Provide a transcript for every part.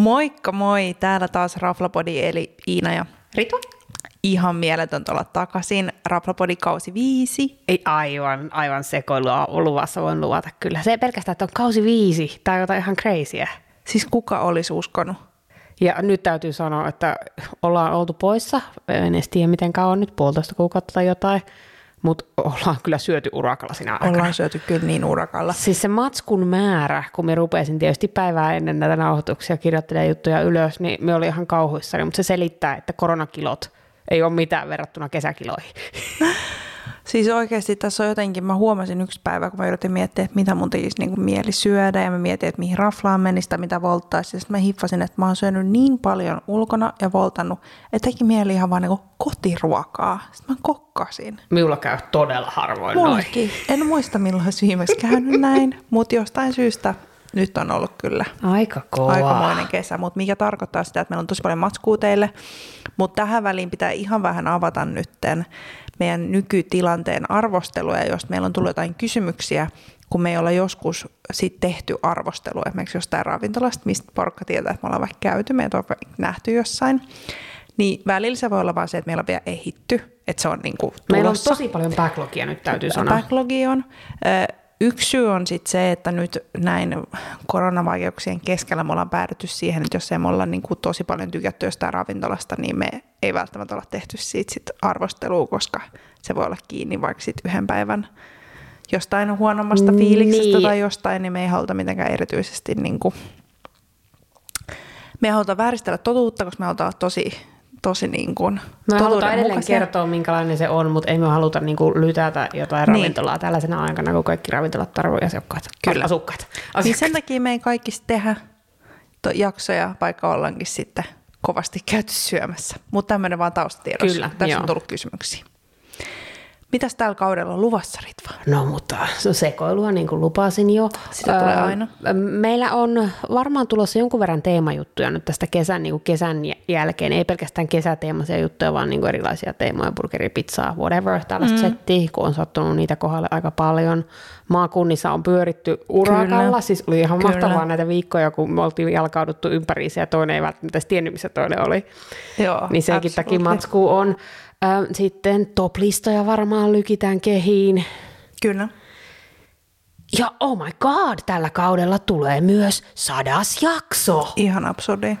Moikka moi, täällä taas Raflapodi eli Iina ja Ritu? Ihan mieletöntä olla takaisin. Raflapodi kausi viisi. Ei aivan, aivan sekoilua luvassa, voin luvata kyllä. Se ei pelkästään, että on kausi viisi, tai jotain ihan crazyä. Siis kuka olisi uskonut? Ja nyt täytyy sanoa, että ollaan oltu poissa, en edes tiedä miten kauan nyt, puolitoista kuukautta tai jotain, mutta ollaan kyllä syöty urakalla siinä aikana. Ollaan syöty kyllä niin urakalla. Siis se matskun määrä, kun me rupesin tietysti päivää ennen näitä nauhoituksia kirjoittelemaan juttuja ylös, niin me oli ihan kauhuissani, mutta se selittää, että koronakilot ei ole mitään verrattuna kesäkiloihin. Siis oikeasti tässä on jotenkin, mä huomasin yksi päivä, kun mä yritin miettiä, että mitä mun tekisi niin kuin mieli syödä ja mä mietin, että mihin raflaan menisi tai mitä volttaisi. Sitten mä hiffasin, että mä oon syönyt niin paljon ulkona ja voltannut, että teki mieli ihan vaan niin kuin kotiruokaa. Sitten mä kokkasin. Minulla käy todella harvoin Mullakin. En muista milloin olisi viimeksi käynyt näin, mutta jostain syystä nyt on ollut kyllä Aika kova. aikamoinen kesä, mutta mikä tarkoittaa sitä, että meillä on tosi paljon matskua teille. Mutta tähän väliin pitää ihan vähän avata nytten meidän nykytilanteen arvosteluja, jos meillä on tullut jotain kysymyksiä, kun me ei olla joskus sit tehty arvostelua esimerkiksi jostain ravintolasta, mistä porukka tietää, että me ollaan vaikka käyty, meitä on nähty jossain, niin välillä se voi olla vaan se, että meillä on vielä ehitty, että se on niin kuin Meillä on tosi paljon backlogia nyt täytyy sanoa. Backlogi on. Yksi syy on sitten se, että nyt näin koronavaikeuksien keskellä me ollaan päädytty siihen, että jos ei me olla niin kuin tosi paljon tykätty jostain ravintolasta, niin me ei välttämättä olla tehty siitä sit arvostelua, koska se voi olla kiinni vaikka sit yhden päivän jostain huonommasta fiiliksestä niin. tai jostain, niin me ei haluta mitenkään erityisesti niin kuin, me ei haluta vääristellä totuutta, koska me halutaan tosi tosi niin kuin Me halutaan edelleen kertoa, minkälainen se on, mutta ei me haluta niin kuin lytätä jotain niin. ravintolaa tällaisena aikana, kun kaikki ravintolat tarvitsevat asiakkaita. Kyllä. Asukkaita. Asiakkaita. Niin sen takia me ei kaikki tehdä jaksoja, vaikka ollaankin sitten kovasti käyty syömässä. Mutta tämmöinen vaan taustatiedossa. Kyllä, Tässä joo. on tullut kysymyksiä. Mitäs tällä kaudella on luvassa, Ritva? No mutta se sekoilua, niin kuin lupasin jo. Sitä öö, tulee aina. Meillä on varmaan tulossa jonkun verran teemajuttuja nyt tästä kesän, niin kuin kesän jälkeen. Ei pelkästään kesäteemaisia juttuja, vaan niin kuin erilaisia teemoja, burgeripizzaa, whatever, tällaista mm. settiä, kun on sattunut niitä kohdalle aika paljon. Maakunnissa on pyöritty urakalla, Kyllä. siis oli ihan Kyllä. mahtavaa näitä viikkoja, kun me oltiin jalkauduttu ympäriinsä ja toinen ei välttämättä tiennyt, missä toinen oli. Joo, niin senkin takia matskuu on. Sitten top-listoja varmaan lykitään kehiin. Kyllä. Ja oh my god, tällä kaudella tulee myös sadas jakso. Ihan absurdi.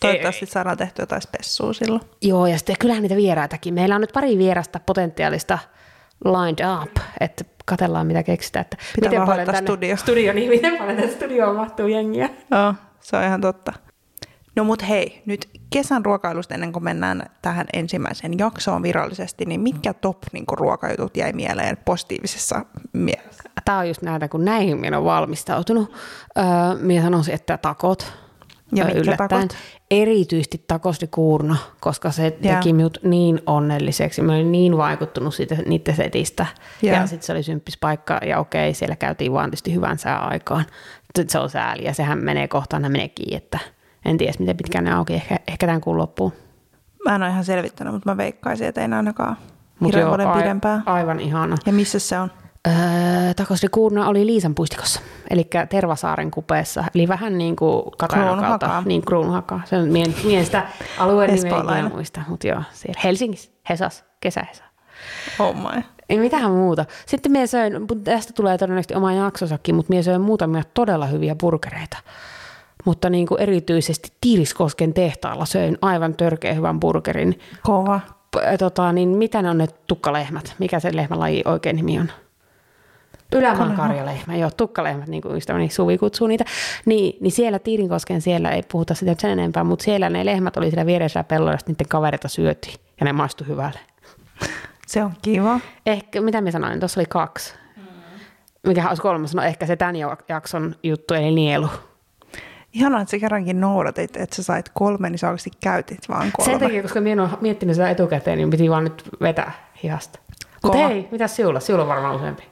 Toivottavasti saadaan tehtyä jotain spessua silloin. Joo, ja sitten kyllähän niitä vieraitakin. Meillä on nyt pari vierasta potentiaalista lined up, että katellaan mitä keksitään. Että Pitää miten paljon tänne, studio. studio. niin miten paljon tänne studioon mahtuu jengiä. Joo, se on ihan totta. No mut hei, nyt kesän ruokailusta ennen kuin mennään tähän ensimmäiseen jaksoon virallisesti, niin mitkä top niin ruokajutut jäi mieleen positiivisessa mielessä? Tämä on just näitä, kun näihin minä olen valmistautunut. Öö, minä sanoisin, että takot. Ja mitkä yllättäen. Takot? Erityisesti takosti kuurna, koska se teki yeah. minut niin onnelliseksi. Mä olin niin vaikuttunut siitä, niiden setistä. Yeah. Ja sitten se oli symppis paikka ja okei, siellä käytiin vaan tietysti hyvän sää aikaan. Se on sääli ja sehän menee kohtaan, ne meneekin, että – en tiedä, miten pitkään ne auki, ehkä, ehkä tämän kuun loppuun. Mä en ole ihan selvittänyt, mutta mä veikkaisin, että ei ainakaan Mut joo, vuoden a- pidempään. Aivan ihana. Ja missä se on? Öö, Takosli Kuurna oli Liisan puistikossa, eli Tervasaaren kupeessa, eli vähän niin kuin Katanakalta, niin Kruunhaka. Se on mien, mien sitä alueen nimeä muista, mutta joo, siellä Helsingissä, Hesas, kesähesa. Oh my. Ei mitään muuta. Sitten minä söin, tästä tulee todennäköisesti oma jaksosakin, mutta minä söin muutamia todella hyviä burgereita mutta niin kuin erityisesti Tiiliskosken tehtaalla söin aivan törkeä hyvän burgerin. Kova. Tota, niin mitä ne on ne tukkalehmät? Mikä se lehmälaji oikein nimi on? Ylämaan karjalehmä, joo, tukkalehmät, niin kuin ystäväni Suvi kutsuu niitä. Niin, niin siellä Tiirinkosken siellä ei puhuta sitä sen enempää, mutta siellä ne lehmät oli siellä vieressä pellolla, ja niiden kavereita syötiin, ja ne maistu hyvälle. Se on kiva. Ehkä, mitä mä sanoin, tuossa oli kaksi. Mm. Mikä olisi kolmas? No ehkä se tämän jakson juttu, eli nielu. Ihanaa, että sä kerrankin noudatit, että sä sait kolme, niin sä oikeasti käytit vaan kolme. Sen takia, koska minä olen miettinyt sitä etukäteen, niin piti vaan nyt vetää hihasta. Mutta hei, mitä sinulla? Sinulla on varmaan useampi.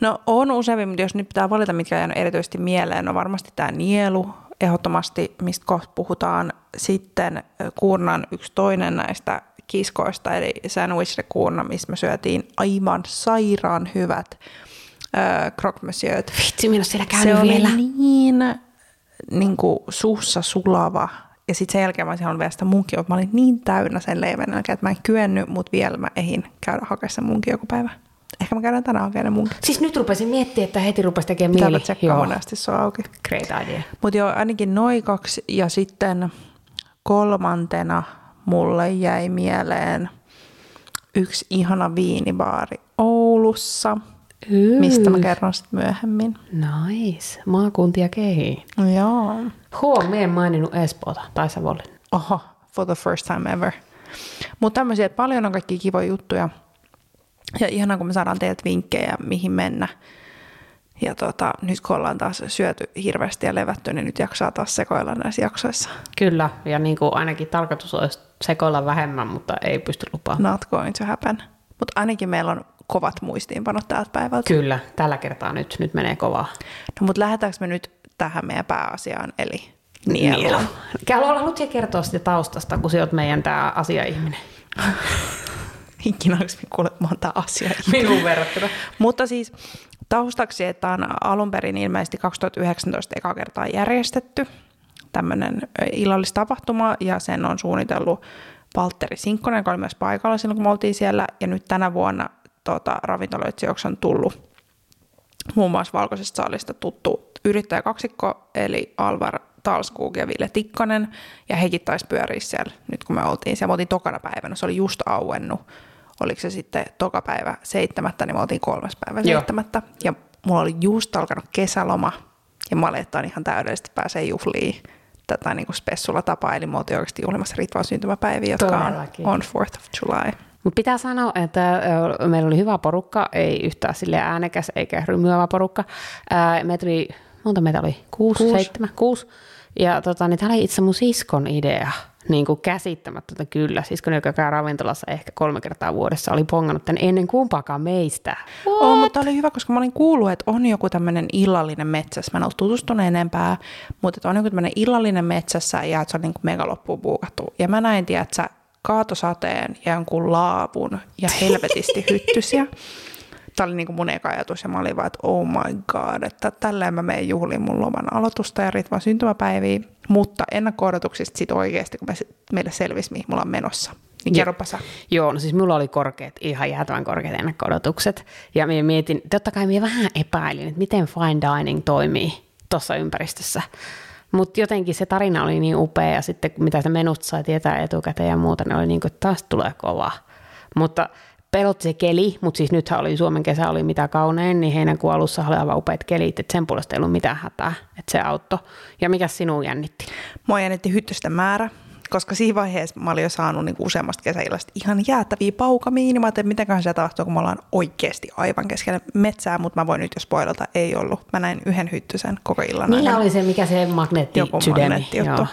No on useampi, mutta jos nyt pitää valita, mitkä jäänyt erityisesti mieleen, on varmasti tämä nielu, ehdottomasti, mistä kohta puhutaan. Sitten kuurnan yksi toinen näistä kiskoista, eli sandwich kuurna, missä me syötiin aivan sairaan hyvät äh, croque monsieurit. Vitsi, minä siellä käynyt Se vielä. oli niin niin kuin suussa sulava. Ja sitten sen jälkeen mä olisin halunnut vielä sitä munkia, mä olin niin täynnä sen leivän jälkeen, että mä en kyennyt, mutta vielä mä ehin käydä hakemaan sen munkin joku päivä. Ehkä mä käydään tänään hakemaan munkin. Siis nyt rupesin miettimään, että heti rupesi tekemään Pitää mieli. tsekkaa monesti se on auki. Great idea. Mutta joo, ainakin noin kaksi. Ja sitten kolmantena mulle jäi mieleen yksi ihana viinibaari Oulussa, mistä mä kerron sitten myöhemmin. Nice. Maakuntia kehiin. Joo. Huom, me en maininnut Espoota tai Savonlinna. Oho, for the first time ever. Mutta tämmöisiä, että paljon on kaikki kivoja juttuja. Ja ihanaa, kun me saadaan teiltä vinkkejä, mihin mennä. Ja tota, nyt kun ollaan taas syöty hirveästi ja levätty, niin nyt jaksaa taas sekoilla näissä jaksoissa. Kyllä, ja niin kuin ainakin tarkoitus olisi sekoilla vähemmän, mutta ei pysty lupaamaan. Not going to happen. Mutta ainakin meillä on kovat muistiinpanot tältä päivältä. Kyllä, tällä kertaa nyt, nyt menee kovaa. No mutta lähdetäänkö me nyt tähän meidän pääasiaan, eli nieluun? Nielu. Haluatko kertoa sitä taustasta, kun sä oot meidän tämä asiaihminen? Ikinä onko kuule monta asiaa. Minun verrattuna. Mutta siis taustaksi, että on alun perin ilmeisesti 2019 eka kertaa järjestetty tämmöinen illallistapahtuma ja sen on suunnitellut Valtteri Sinkkonen, joka oli myös paikalla silloin, kun me oltiin siellä. Ja nyt tänä vuonna tota, ravintoloitsijoiksi on tullut muun muassa Valkoisesta saalista tuttu yrittäjäkaksikko, eli Alvar Talskuk ja Ville Tikkanen, ja hekin taisi pyöriä siellä nyt kun me oltiin siellä. Me oltiin tokana päivänä, se oli just auennut. Oliko se sitten toka päivä seitsemättä, niin me oltiin kolmas päivä Joo. seitsemättä. Ja mulla oli just alkanut kesäloma, ja mä olin, että on ihan täydellisesti pääsee juhliin tätä niin kuin spessulla tapaa, eli me oltiin oikeasti juhlimassa Ritvan syntymäpäiviä, jotka on, Todellakin. on 4th of July. Mutta pitää sanoa, että meillä oli hyvä porukka, ei yhtään sille äänekäs eikä rymyävä porukka. Ää, Meitä oli, monta meitä oli? Kuusi, Kuusi. seitsemän, kuusi. Ja tota, niin tämä oli itse mun siskon idea. Niin kuin käsittämätöntä kyllä. Siskon, joka käy ravintolassa ehkä kolme kertaa vuodessa, oli pongannut tämän ennen kumpaakaan meistä. Oo, mutta oli hyvä, koska mä olin kuullut, että on joku tämmöinen illallinen metsässä. Mä en ollut tutustunut enempää, mutta että on joku tämmöinen illallinen metsässä ja että se on niin kuin mega loppuun buukattu. Ja mä näin, tiedä, että sä kaatosateen ja jonkun laavun ja helvetisti hyttysiä. Tämä oli niin kuin mun eka ajatus ja mä olin vaan, että oh my god, että tälleen mä menen juhliin mun loman aloitusta ja Ritvan syntymäpäiviä. Mutta ennakko-odotuksista sit oikeasti, kun me, meille selvisi, mihin mulla on menossa. Niin Joo. kerropa sä. Joo, no siis mulla oli korkeat, ihan jäätävän korkeat ennakko-odotukset. Ja minä mietin, totta kai minä vähän epäilin, että miten fine dining toimii tuossa ympäristössä. Mutta jotenkin se tarina oli niin upea ja sitten mitä se menut sai tietää etukäteen ja muuta, niin oli niin kuin, taas tulee kova. Mutta pelotti se keli, mutta siis nythän oli Suomen kesä oli mitä kaunein, niin heinäkuun alussa oli aivan upeat kelit, että sen puolesta ei ollut mitään hätää, että se auttoi. Ja mikä sinun jännitti? Mua jännitti hyttysten määrä, koska siinä vaiheessa mä olin jo saanut niin useammasta kesäillasta ihan jäätäviä paukamia, niin mä ajattelin, mitenköhän se tapahtuu, kun me ollaan oikeasti aivan keskellä metsää, mutta mä voin nyt jo spoilata, ei ollut. Mä näin yhden hyttysen koko illan Niillä ajan. oli se, mikä se magneetti joku magneettijuttu.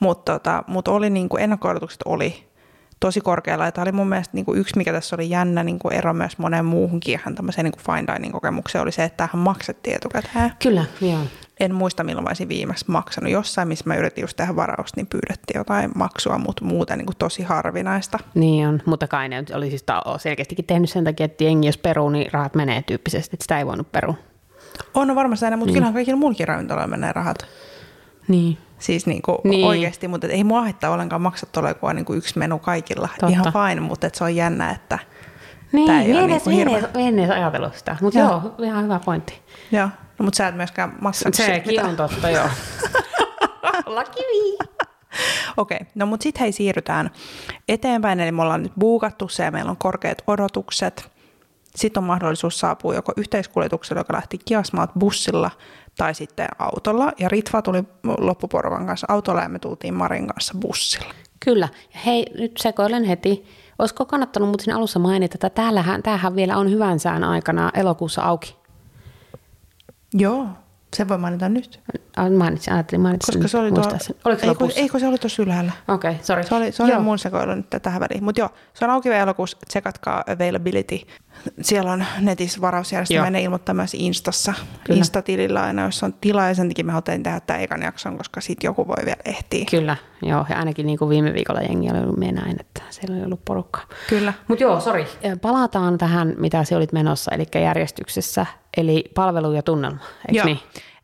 Mutta tota, mut oli niin kuin ennakko-odotukset oli tosi korkealla. Ja tämä oli mun mielestä niin kuin yksi, mikä tässä oli jännä niin kuin ero myös moneen muuhunkin ihan tämmöiseen niin kuin fine dining kokemukseen, oli se, että tähän maksettiin etukäteen. Kyllä, joo. En muista, milloin mä olisin viimeksi maksanut. Jossain, missä mä yritin just tehdä varausta, niin pyydettiin jotain maksua, mutta muuten niin kuin tosi harvinaista. Niin on, mutta kai ne oli siis selkeästikin tehnyt sen takia, että jengi jos peruu, niin rahat menee tyyppisesti, että sitä ei voinut perua. On no varmasti aina, mutta mm. kyllähän kaikilla muillakin ravintoloilla menee rahat. Niin. Siis niin kuin Niin. niin. oikeasti, mutta ei mua haittaa ollenkaan maksaa tuolla, kun on niin kuin yksi menu kaikilla. Totta. Ihan fine, mutta et se on jännä, että Niin, Tää ei ole en niinku edes, en hirveä. edes ajatellut sitä, mutta. Joo. joo, ihan hyvä pointti. joo. No, mutta sä et myöskään siitä Sekin mitään. on totta, joo. Lakivi. Okei, okay. no mutta sitten hei siirrytään eteenpäin, eli me ollaan nyt buukattu se ja meillä on korkeat odotukset. Sitten on mahdollisuus saapua joko yhteiskuljetuksella, joka lähti Kiasmaat bussilla tai sitten autolla. Ja Ritva tuli loppuporvan kanssa autolla ja me tultiin Marin kanssa bussilla. Kyllä. Ja hei, nyt sekoilen heti. Olisiko kannattanut mutta siinä alussa mainita, että täällähän, tämähän vielä on hyvän sään aikana elokuussa auki. Joo, se voi mainita nyt. Mainitsin, ajattelin mainita sen Koska se oli muistaa tuo... sen. Oliko se eikö, eikö se oli tuossa ylhäällä? Okei, okay, sorry. Se oli, se oli Joo. mun sekoilu nyt tähän väliin. Mutta joo, se on auki vielä elokuussa. Tsekatkaa availability. Siellä on netissä varausjärjestelmä ilmoittaa myös Instassa. Kyllä. Insta-tilillä aina, jos on tilaa. Ja sen takia me haluttiin tehdä tämän ekan jakson, koska sit joku voi vielä ehtiä. Kyllä, joo. Ja ainakin niin kuin viime viikolla jengi oli ollut näin, että siellä oli ollut porukkaa. Kyllä. Mutta joo, sori. Palataan tähän, mitä se olit menossa, eli järjestyksessä, eli palvelu ja tunnelma, eikö Joo. niin?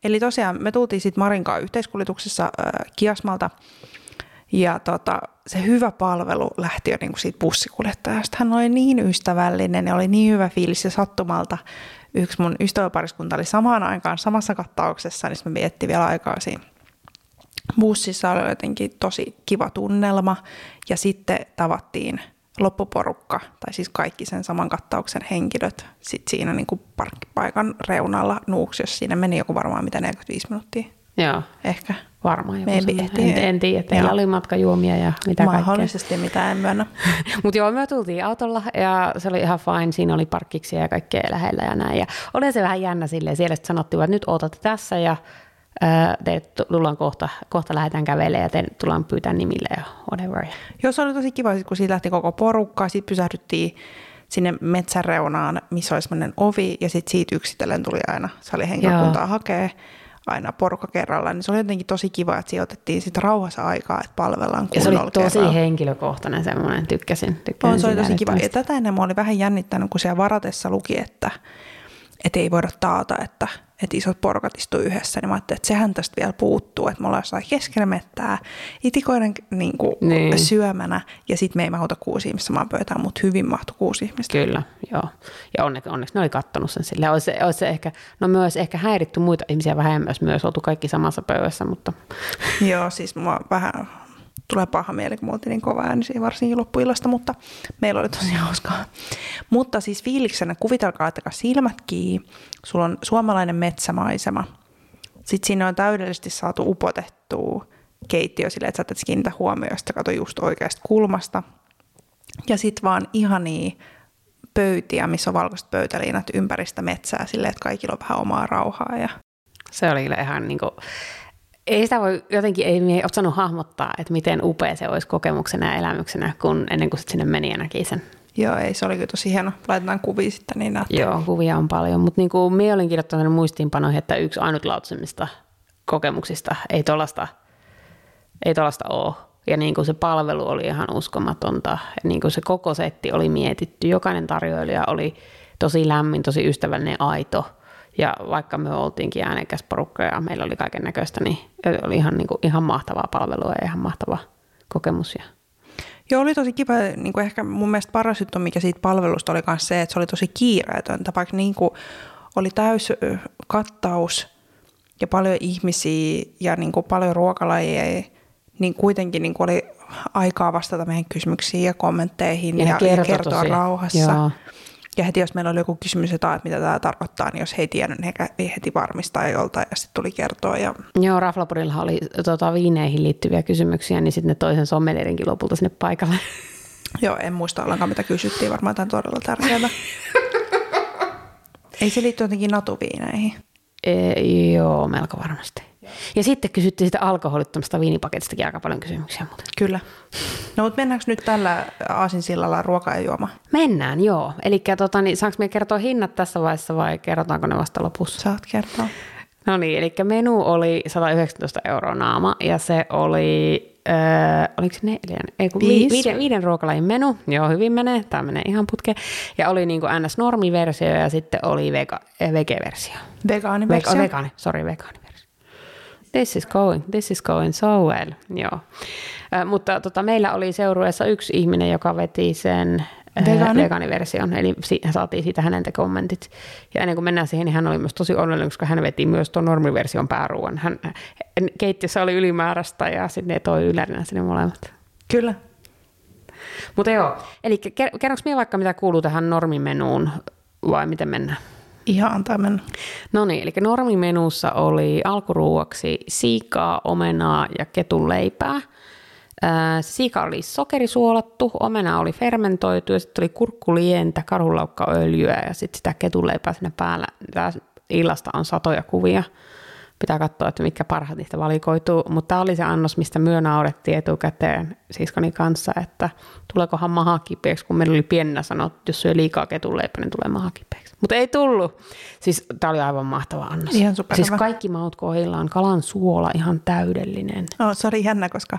Eli tosiaan me tultiin sitten Marinkaan yhteiskuljetuksessa äh, Kiasmalta ja tota, se hyvä palvelu lähti jo niin kuin siitä bussikuljettajasta. Hän oli niin ystävällinen ja oli niin hyvä fiilis ja sattumalta yksi mun ystäväpariskunta oli samaan aikaan samassa kattauksessa, niin me vietti vielä aikaa siinä bussissa oli jotenkin tosi kiva tunnelma ja sitten tavattiin loppuporukka, tai siis kaikki sen saman kattauksen henkilöt sit siinä niin kuin parkkipaikan reunalla Nuuksiossa. Siinä meni joku varmaan mitä 45 minuuttia. Joo. Ehkä. Varmaan joku Maybe, ehtii. en, en tiedä, teillä Joo. oli matkajuomia ja mitä kaikkea. Mahdollisesti mitä en myönnä. Mutta joo, me tultiin autolla ja se oli ihan fine. Siinä oli parkkiksia ja kaikkea lähellä ja näin. Ja oli se vähän jännä silleen. Siellä sitten sanottiin, että nyt otatte tässä ja ää, teidät tullaan kohta, kohta lähdetään kävelemään ja te tullaan pyytää nimille ja whatever. Joo, se oli tosi kiva, kun siitä lähti koko porukka. Sitten pysähdyttiin sinne metsän reunaan, missä oli semmoinen ovi, ja sitten siitä yksitellen tuli aina salihenkilökuntaa hakee aina porukka kerrallaan. Niin se oli jotenkin tosi kiva, että siihen otettiin sitten rauhassa aikaa, että palvellaan Ja se oli tosi kerralla. henkilökohtainen semmoinen, tykkäsin. tykkäsin On, se oli tosi kiva. Ja tätä ennen mä olin vähän jännittänyt, kun siellä varatessa luki, että, että ei voida taata, että, että isot porukat istuu yhdessä. Niin mä ajattelin, että sehän tästä vielä puuttuu, että me ollaan jossain keskellä mettää itikoiden niin kuin, Niin. syömänä. Ja sitten me ei mahuta kuusi ihmistä samaan pöytään, mutta hyvin mahtui kuusi ihmistä. Kyllä, joo. Ja onneksi, onneksi ne oli kattonut sen sille. Olisi, se- olisi ehkä, no myös ehkä häiritty muita ihmisiä vähemmän, jos myös oltu kaikki samassa pöydässä, mutta Joo, siis mua vähän tulee paha mieli, kun me oltiin niin kova äänisiä varsinkin loppuillasta, mutta meillä oli tosi hauskaa. Mutta siis fiiliksenä kuvitelkaa, että silmät kiinni, sulla on suomalainen metsämaisema. Sitten sinne on täydellisesti saatu upotettua keittiö silleen, että sä et kiinnitä huomioon, sitten kato just oikeasta kulmasta. Ja sitten vaan ihania pöytiä, missä on valkoiset pöytäliinat ympäristä metsää silleen, että kaikilla on vähän omaa rauhaa. Ja... se oli kyllä ihan niin kuin, ei sitä voi jotenkin, ei mie osannut hahmottaa, että miten upea se olisi kokemuksena ja elämyksenä, kun ennen kuin sinne meni ja näki sen. Joo, ei, se oli kyllä tosi hieno. Laitetaan kuvia sitten, niin näette. Joo, kuvia on paljon, mutta niin kuin minä olin kirjoittanut muistiinpanoihin, että yksi ainutlaatuisimmista kokemuksista ei tuollaista ei tuollaista ole. Ja niin kuin se palvelu oli ihan uskomatonta. Ja niin kuin se koko setti oli mietitty. Jokainen tarjoilija oli tosi lämmin, tosi ystävällinen, aito. Ja vaikka me oltiinkin äänekäs porukka ja meillä oli kaiken näköistä, niin oli ihan, niin kuin, ihan mahtavaa palvelua ja ihan mahtava kokemus. Ja Joo, oli tosi kiva. Niin kuin ehkä mun mielestä paras juttu, mikä siitä palvelusta oli myös se, että se oli tosi kiireetöntä. Vaikka niin kuin oli täys kattaus ja paljon ihmisiä ja niin kuin paljon ruokalajeja, niin kuitenkin niin kuin oli aikaa vastata meidän kysymyksiin ja kommentteihin Ja ja, kertoa tosi. rauhassa. Joo. Ja heti jos meillä oli joku kysymys, "Aa, että mitä tämä tarkoittaa, niin jos he ei tiennyt, niin he heti varmistaa joltain ja sitten tuli kertoa. Ja Joo, Raflapurilla oli tota, viineihin liittyviä kysymyksiä, niin sitten ne toisen sommelierinkin lopulta sinne paikalle. Joo, en muista ollenkaan, mitä kysyttiin. Varmaan jotain todella tärkeää. Ei se liitty jotenkin natuviineihin. E, joo, melko varmasti. Ja sitten kysyttiin sitä alkoholittomasta viinipaketistakin aika paljon kysymyksiä muuten. Kyllä. No mutta mennäänkö nyt tällä aasinsillalla ruoka ja juoma? Mennään, joo. Eli tota, niin, saanko me kertoa hinnat tässä vaiheessa vai kerrotaanko ne vasta lopussa? Saat kertoa. No niin, eli menu oli 119 euroa naama ja se oli, äh, oliko se neljän? Ei, kun vi, Viisi. viiden, viiden ruokalajin menu. Joo, hyvin menee. Tämä menee ihan putkeen. Ja oli niin kuin NS-normiversio ja sitten oli vega, eh, vege-versio. Vegaaniversio. Vega, vegaani, sorry, vegaaniversio. This is going, this is going so well, joo. Äh, mutta tota, meillä oli seurueessa yksi ihminen, joka veti sen Vegaani? vegaaniversion, eli si- saatiin siitä häneltä kommentit. Ja ennen kuin mennään siihen, niin hän oli myös tosi onnellinen, koska hän veti myös tuon normiversion pääruuan. Hän, keittiössä oli ylimääräistä ja sitten ne toi ylärinen sinne molemmat. Kyllä. Mutta joo, eli ker- kerronko minä vaikka mitä kuuluu tähän normimenuun vai miten mennään? Ihan mennä. No niin, eli normimenussa oli alkuruuaksi siikaa, omenaa ja ketun leipää. Ää, Siika oli sokerisuolattu, omena oli fermentoitu ja sitten oli kurkkulientä, karhulaukkaöljyä ja sitten sitä ketunleipää siinä päällä. Tää illasta on satoja kuvia. Pitää katsoa, että mitkä parhaat niistä valikoituu. Mutta tämä oli se annos, mistä myö naurettiin etukäteen siskoni kanssa, että tuleekohan maha kipeäksi, kun meillä oli pienenä sanottu, että jos syö liikaa ketunleipää, niin tulee maha kipeäksi. Mutta ei tullut. Siis tämä oli aivan mahtava annos. Ihan superhyvä. Siis kaikki maut kohdillaan, kalan suola ihan täydellinen. No, se oli jännä, koska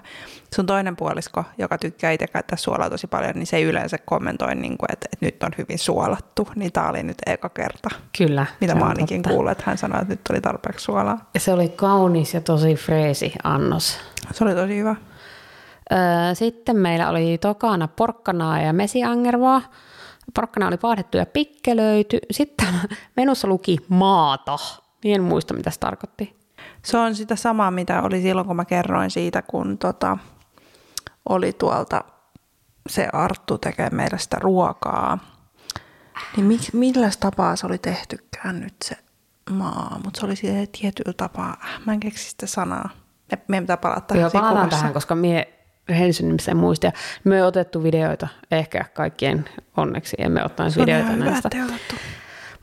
sun toinen puolisko, joka tykkää itse käyttää suolaa tosi paljon, niin se ei yleensä kommentoi, niin kuin, että, että nyt on hyvin suolattu. Niin tämä oli nyt eka kerta, Kyllä. mitä mä ainakin kuullut, että hän sanoi, että nyt oli tarpeeksi suolaa. Ja se oli kaunis ja tosi freesi annos. Se oli tosi hyvä. Öö, Sitten meillä oli tokana porkkanaa ja mesiangervaa. Porkkana oli paahdettu ja pikkelöity. Sitten menussa luki maata. Niin en muista, mitä se tarkoitti. Se on sitä samaa, mitä oli silloin, kun mä kerroin siitä, kun tota, oli tuolta se Arttu tekee meille sitä ruokaa. Niin mik, millä tapaa se oli tehtykään nyt se maa, mutta se oli tietyllä tapaa. Mä en keksi sitä sanaa. Me- Meidän pitää palata tähän Joo, siinä palataan kuvassa. tähän, koska mie Helsingissä muista. Ja me ei otettu videoita, ehkä kaikkien onneksi emme on videoita hyvä, näistä.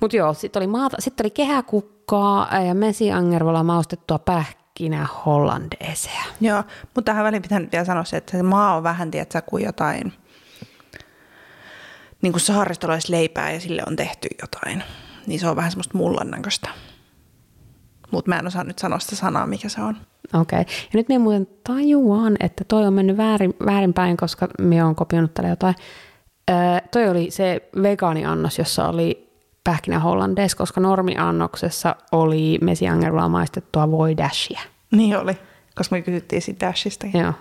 Mutta joo, sitten oli, maata, sit oli kehäkukkaa ja mesiangervolla maustettua pähkinä hollandeesea. Joo, mutta tähän väliin pitää nyt vielä sanoa se, että se maa on vähän, tiedätkö, kuin jotain, niin kuin saaristolla olisi leipää ja sille on tehty jotain. Niin se on vähän semmoista mullan näköistä. Mutta mä en osaa nyt sanoa sitä sanaa, mikä se on. Okei. Okay. Ja nyt me muuten tajuan, että toi on mennyt väärin, väärinpäin, koska me on kopioinut tällä jotain. Öö, toi oli se vegaaniannos, jossa oli pähkinä hollandees, koska normiannoksessa oli mesiangervolla maistettua voi dashia. Niin oli, koska me kysyttiin siitä Dashista. Joo.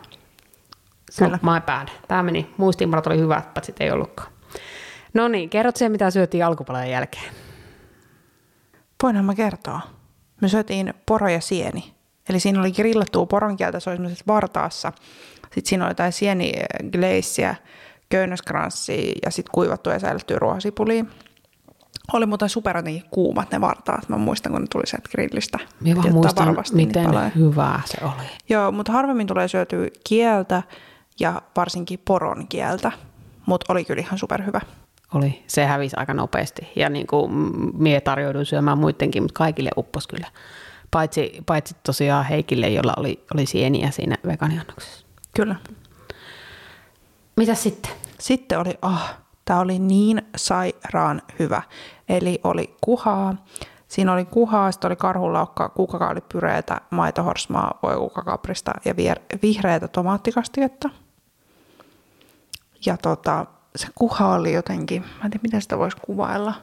Kyllä. No, my bad. Tämä meni. Muistiinpanot oli hyvät, paitsi ei ollutkaan. No niin, kerrot sen, mitä syötiin alkupalan jälkeen. Voinhan mä kertoa. Me syötiin poro ja sieni. Eli siinä oli grillattua poronkieltä, se oli semmoisessa vartaassa. Sitten siinä oli jotain sienigleissiä, köynnöskranssia ja sitten kuivattua ja säilyttyä ruohosipulia. Oli muuten super kuumat ne vartaat. Mä muistan, kun ne tuli sieltä grillistä. Minä Piti vaan muistan, niitä miten paloja. hyvää se oli. Joo, mutta harvemmin tulee syötyä kieltä ja varsinkin poron kieltä. Mutta oli kyllä ihan superhyvä. Oli. Se hävisi aika nopeasti. Ja niin kuin mie tarjouduin syömään muidenkin, mutta kaikille uppos kyllä. Paitsi, paitsi tosiaan Heikille, jolla oli, oli sieniä siinä vegaaniannoksessa. Kyllä. Mitäs sitten? Sitten oli, ah, tämä oli niin sairaan hyvä. Eli oli kuhaa, siinä oli kuhaa, sitten oli karhulaukkaa, kukkakaalipyreetä, maitohorsmaa, voikukakaprista ja vier- vihreätä tomaattikastiketta. Ja tota, se kuha oli jotenkin, mä en tiedä miten sitä voisi kuvailla,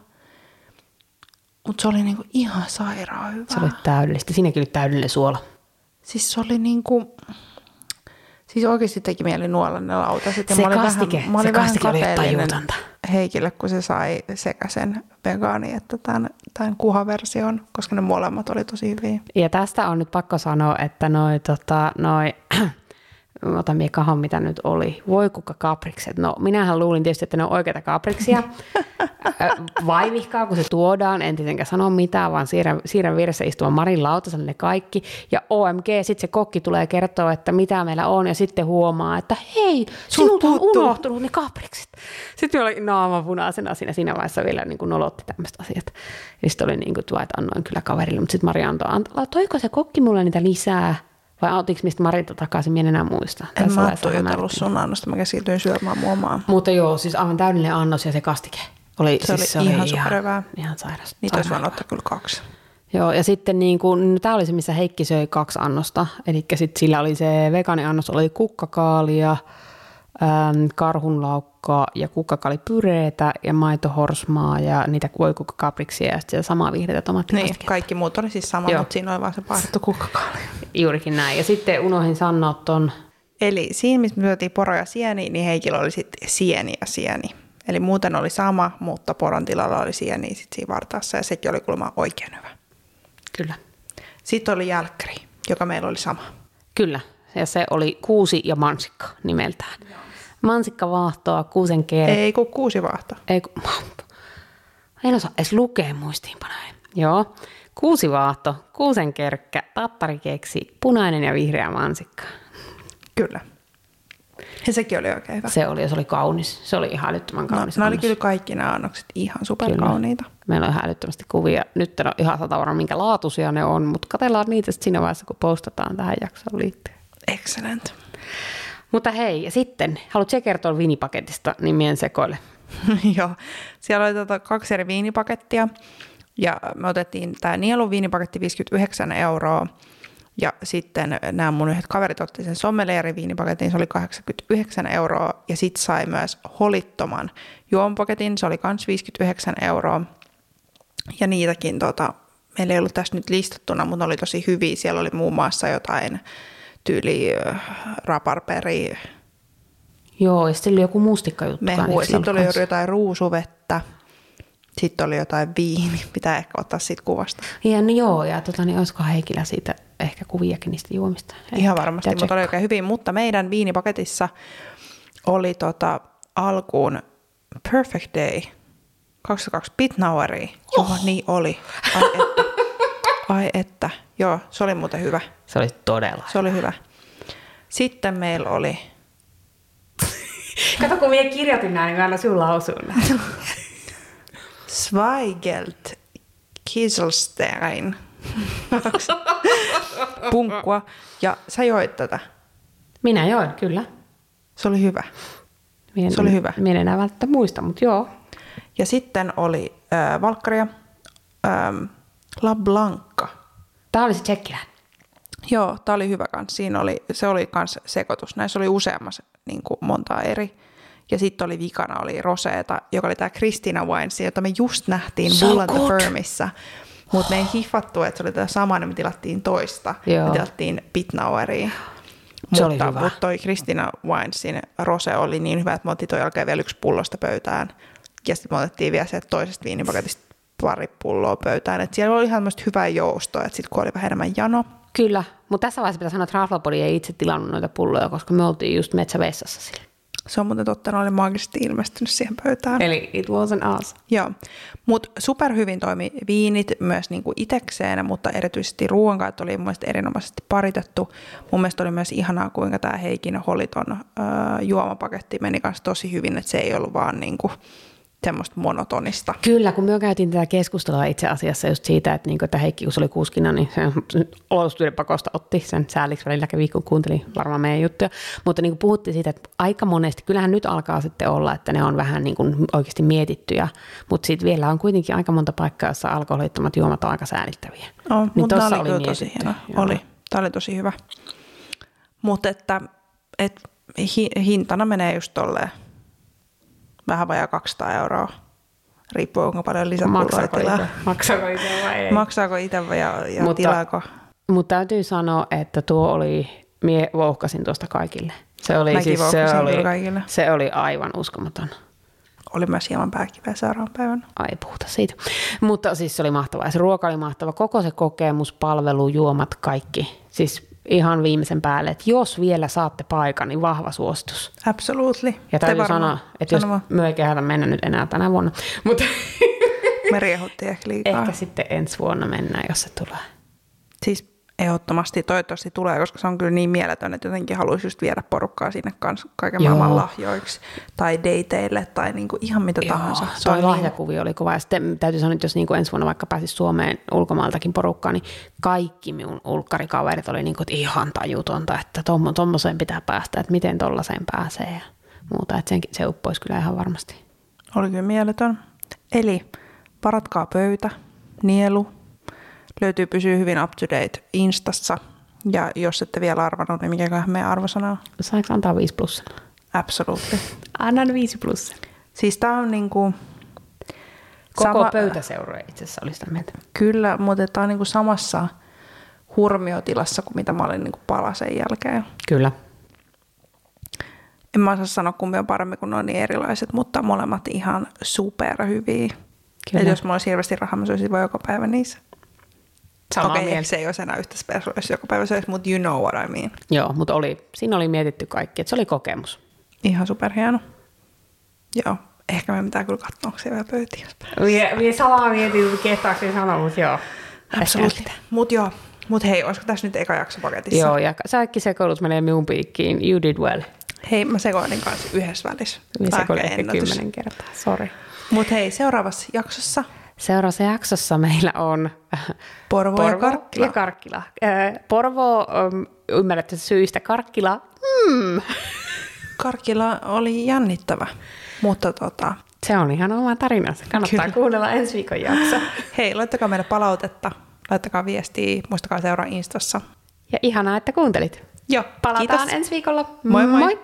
mutta se oli niinku ihan sairaan hyvä. Se oli täydellistä. Siinäkin oli täydellinen suola. Siis se oli niinku, siis oikeasti teki mieli nuolla ne lautaset. Ja Se mä olin kastike, vähän, mä olin se vähän kastike oli tajutonta. Heikille, kun se sai sekä sen vegaani että tämän, tämän kuhaversion, koska ne molemmat oli tosi hyviä. Ja tästä on nyt pakko sanoa, että noi, tota, noi mä otan mie kahon, mitä nyt oli, voi kuka kaprikset. No minähän luulin tietysti, että ne on oikeita kapriksia. Vaivihkaa, kun se tuodaan, en tietenkään sano mitään, vaan siirrän, siirrän vieressä istuvan Marin lautaselle ne kaikki. Ja OMG, sitten se kokki tulee kertoa, että mitä meillä on, ja sitten huomaa, että hei, sinulta on unohtunut ne kaprikset. Sitten oli naama punaisena siinä, siinä vaiheessa vielä niin kuin nolotti tämmöiset asiat. Ja sitten oli niin kuin, tuo, että annoin kyllä kaverille, mutta sitten Mari antoi, antoi, toiko se kokki mulle niitä lisää? Vai otinko mistä Marilta takaisin, minä en enää muista. En Tässä mä tuijotellut sun annosta, mä keskityin syömään omaa. Mutta joo, siis aivan täydellinen annos ja se kastike. Oli, Se siis oli ihan ihan, superhyvää. ihan sairas. Niitä olisi voinut ottaa kyllä kaksi. Joo, ja sitten niin kuin, no, tämä oli se, missä Heikki söi kaksi annosta. Eli sitten sillä oli se vegaaniannos, oli kukkakaalia, äm, karhunlaukkaa ja kukkakaalipyreetä ja maitohorsmaa ja niitä voikukkakapriksia ja sitten samaa vihreätä Niin, tomaattikastiketta. kaikki muut oli siis sama, Joo. mutta siinä oli vaan se pahdettu kukkakaali. Juurikin näin. Ja sitten unohdin sanoa ton, Eli siinä, missä me syötiin poro ja sieni, niin Heikillä oli sitten sieni ja sieni. Eli muuten oli sama, mutta poron tilalla oli sieni sit siinä vartaassa ja sekin oli kuulemma oikein hyvä. kyllä, Sitten oli jälkkäri, joka meillä oli sama. kyllä. Ja se oli kuusi ja mansikka nimeltään. Mansikka vaahtoa, kuusen kerran. Ei kun kuusi vaahto. Ei, kun, en osaa edes lukea muistiinpanoja. Joo. Kuusi vaahto, kuusen kerkkä, tattarikeksi, punainen ja vihreä mansikka. Kyllä. Ja sekin oli oikein hyvä. Se oli ja se oli kaunis. Se oli ihan älyttömän No, kaunis. nämä oli kyllä kaikki nämä annokset ihan superkauniita. Meillä on ihan älyttömästi kuvia. Nyt en ole ihan sata varma, minkä laatuisia ne on, mutta katsellaan niitä sitten siinä vaiheessa, kun postataan tähän jaksoon liittyen. Excellent. Mutta hei, ja sitten, haluatko kertoa vinipaketista, niin mien sekoille. Joo, siellä oli tota kaksi eri viinipakettia ja me otettiin tämä Nielun viinipaketti 59 euroa ja sitten nämä mun yhdet kaverit otti sen sommelieri viinipaketin, se oli 89 euroa ja sitten sai myös holittoman juomapaketin, se oli myös 59 euroa ja niitäkin tota, meillä ei ollut tässä nyt listattuna, mutta oli tosi hyviä. Siellä oli muun muassa jotain tyyli raparperi. Joo, ja sitten oli joku mustikkajuttu. Mehu, sitten oli jotain ruusuvettä. Sitten oli jotain viini, pitää ehkä ottaa siitä kuvasta. Ja, no joo, ja tota, niin olisiko Heikillä siitä ehkä kuviakin niistä juomista? Ihan varmasti, mutta oli oikein hyvin. Mutta meidän viinipaketissa oli tota, alkuun Perfect Day – 22 Pitnaueria. Oh. Joo, niin oli. Ai. Ai että. Joo, se oli muuten hyvä. Se oli todella Se oli hyvä. Sitten meillä oli... Kato, kun minä kirjoitin näin, niin mä sinun lausun. Zweigelt Kieselstein. Punkkua. Ja sä joit tätä. Minä join, kyllä. Se oli hyvä. Mien, se oli hyvä. Minä en enää välttämättä muista, mutta joo. Ja sitten oli äh, valkkaria, ähm, La Blanca. Tämä oli se tsekkiläinen. Joo, tämä oli hyvä kans. Siinä oli, se oli kans sekoitus. Näissä oli useammassa niin kuin montaa eri. Ja sitten oli vikana oli Roseeta, joka oli tämä Christina Wines, jota me just nähtiin so Bull the Firmissa. Mutta me ei hiffattu, että se oli tämä sama, niin me tilattiin toista. Joo. Me tilattiin Pitnaueria. Se mutta, oli hyvä. mutta toi Christina Winesin rose oli niin hyvä, että me otettiin toi jälkeen vielä yksi pullosta pöytään. Ja sitten me otettiin vielä sieltä toisesta viinipaketista pari pulloa pöytään. Et siellä oli ihan hyvää joustoa, että sitten kun oli vähän enemmän jano. Kyllä, mutta tässä vaiheessa pitää sanoa, että Raflapodi ei itse tilannut noita pulloja, koska me oltiin just metsävessassa sillä. Se on muuten totta, ne oli maagisesti ilmestynyt siihen pöytään. Eli it wasn't us. Joo, mutta superhyvin toimi viinit myös niinku itekseen, mutta erityisesti ruoankaat oli mun mielestä erinomaisesti paritettu. Mun mielestä oli myös ihanaa, kuinka tämä Heikin Holiton öö, juomapaketti meni kanssa tosi hyvin, että se ei ollut vaan niinku, semmoista monotonista. Kyllä, kun me käytiin tätä keskustelua itse asiassa just siitä, että, niin että Heikki, kun se oli kuskina, niin se pakosta otti sen sääliksi välillä kävi, kun kuunteli varmaan meidän juttuja. Mutta niin kuin puhuttiin siitä, että aika monesti, kyllähän nyt alkaa sitten olla, että ne on vähän niin kuin oikeasti mietittyjä, mutta sitten vielä on kuitenkin aika monta paikkaa, jossa alkoholittomat juomat on aika säälittäviä. No, niin mutta tämä oli, oli tosi hieno. Oli. Tämä oli tosi hyvä. Mutta että, että hintana menee just tolleen vähän vajaa 200 euroa. Riippuu kuinka paljon lisäpulloja tilaa. Maksaako itse vai ei? Maksaako itse vai ja, ja mutta, tilaako? Mutta täytyy sanoa, että tuo oli, mie vouhkasin tuosta kaikille. Se oli, Mäkin siis, se oli, kaikille. se oli aivan uskomaton. Oli myös hieman pääkiveä seuraavan päivän. Ai puhuta siitä. Mutta siis se oli mahtavaa. Se ruoka oli mahtava. Koko se kokemus, palvelu, juomat, kaikki. Siis ihan viimeisen päälle, että jos vielä saatte paikan, niin vahva suositus. Absolutely. Ja täytyy sanoa, että jos me ei kehätä mennä nyt enää tänä vuonna, mutta me riehuttiin ehkä liikaa. Ehkä sitten ensi vuonna mennään, jos se tulee. Siis ehdottomasti toivottavasti tulee, koska se on kyllä niin mieletön, että jotenkin haluaisi just viedä porukkaa sinne kanssa kaiken Joo. maailman lahjoiksi tai dateille tai niinku ihan mitä Joo, tahansa. Se toi niin- lahjakuvi oli kova. Ja sitten täytyy sanoa, että jos niinku ensi vuonna vaikka pääsisi Suomeen ulkomaaltakin porukkaan, niin kaikki minun ulkkarikaverit oli niinku, että ihan tajutonta, että tuommoiseen pitää päästä, että miten tollaiseen pääsee ja muuta. Että sen, se uppoisi kyllä ihan varmasti. Oli kyllä mieletön. Eli paratkaa pöytä, nielu, löytyy pysyä hyvin up to date Instassa. Ja jos ette vielä arvannut, niin mikä meidän arvosana on? Saanko antaa 5 plus? Absolutely. Annan 5 plus. Siis tää on niinku... Koko sama... pöytäseuroja itse asiassa oli sitä mieltä. Kyllä, mutta tää on niinku samassa hurmiotilassa kuin mitä mä olin niinku palasen jälkeen. Kyllä. En mä osaa sanoa kumpi on paremmin, kun ne on niin erilaiset, mutta molemmat ihan superhyviä. Kyllä. Et jos mulla olisi hirveästi rahaa, mä söisin vaan joka päivä niissä. Okei, okay, se ei olisi enää yhtä spesua, jos joka päivä söisi, mutta you know what I mean. Joo, mutta oli, siinä oli mietitty kaikki, että se oli kokemus. Ihan superhieno. Joo, ehkä me pitää kyllä katsoa, onko siellä vielä pöytiä. Vie, vie samaa mietin, kehtaakseni sanoa, mutta joo. Absoluutti. Mutta joo, mutta hei, olisiko tässä nyt eka jakso paketissa? Joo, ja säkki sekoilut menee minun piikkiin. You did well. Hei, mä sekoilin kanssa yhdessä välissä. Minä sekoilin ehkä kymmenen kertaa, sorry. Mutta hei, seuraavassa jaksossa Seuraavassa jaksossa meillä on Porvo, Porvo ja Karkkila. Ja Karkkila. Porvo ymmärrätte syistä. Karkkila, hmm. Karkkila oli jännittävä, mutta tota, Se on ihan oma tarinansa. Kannattaa Kyllä. kuunnella ensi viikon jakso. Hei, laittakaa meille palautetta, laittakaa viestiä, muistakaa seuraa Instassa. Ja ihanaa, että kuuntelit. Joo, Palataan kiitos. ensi viikolla. Moi moi. moi.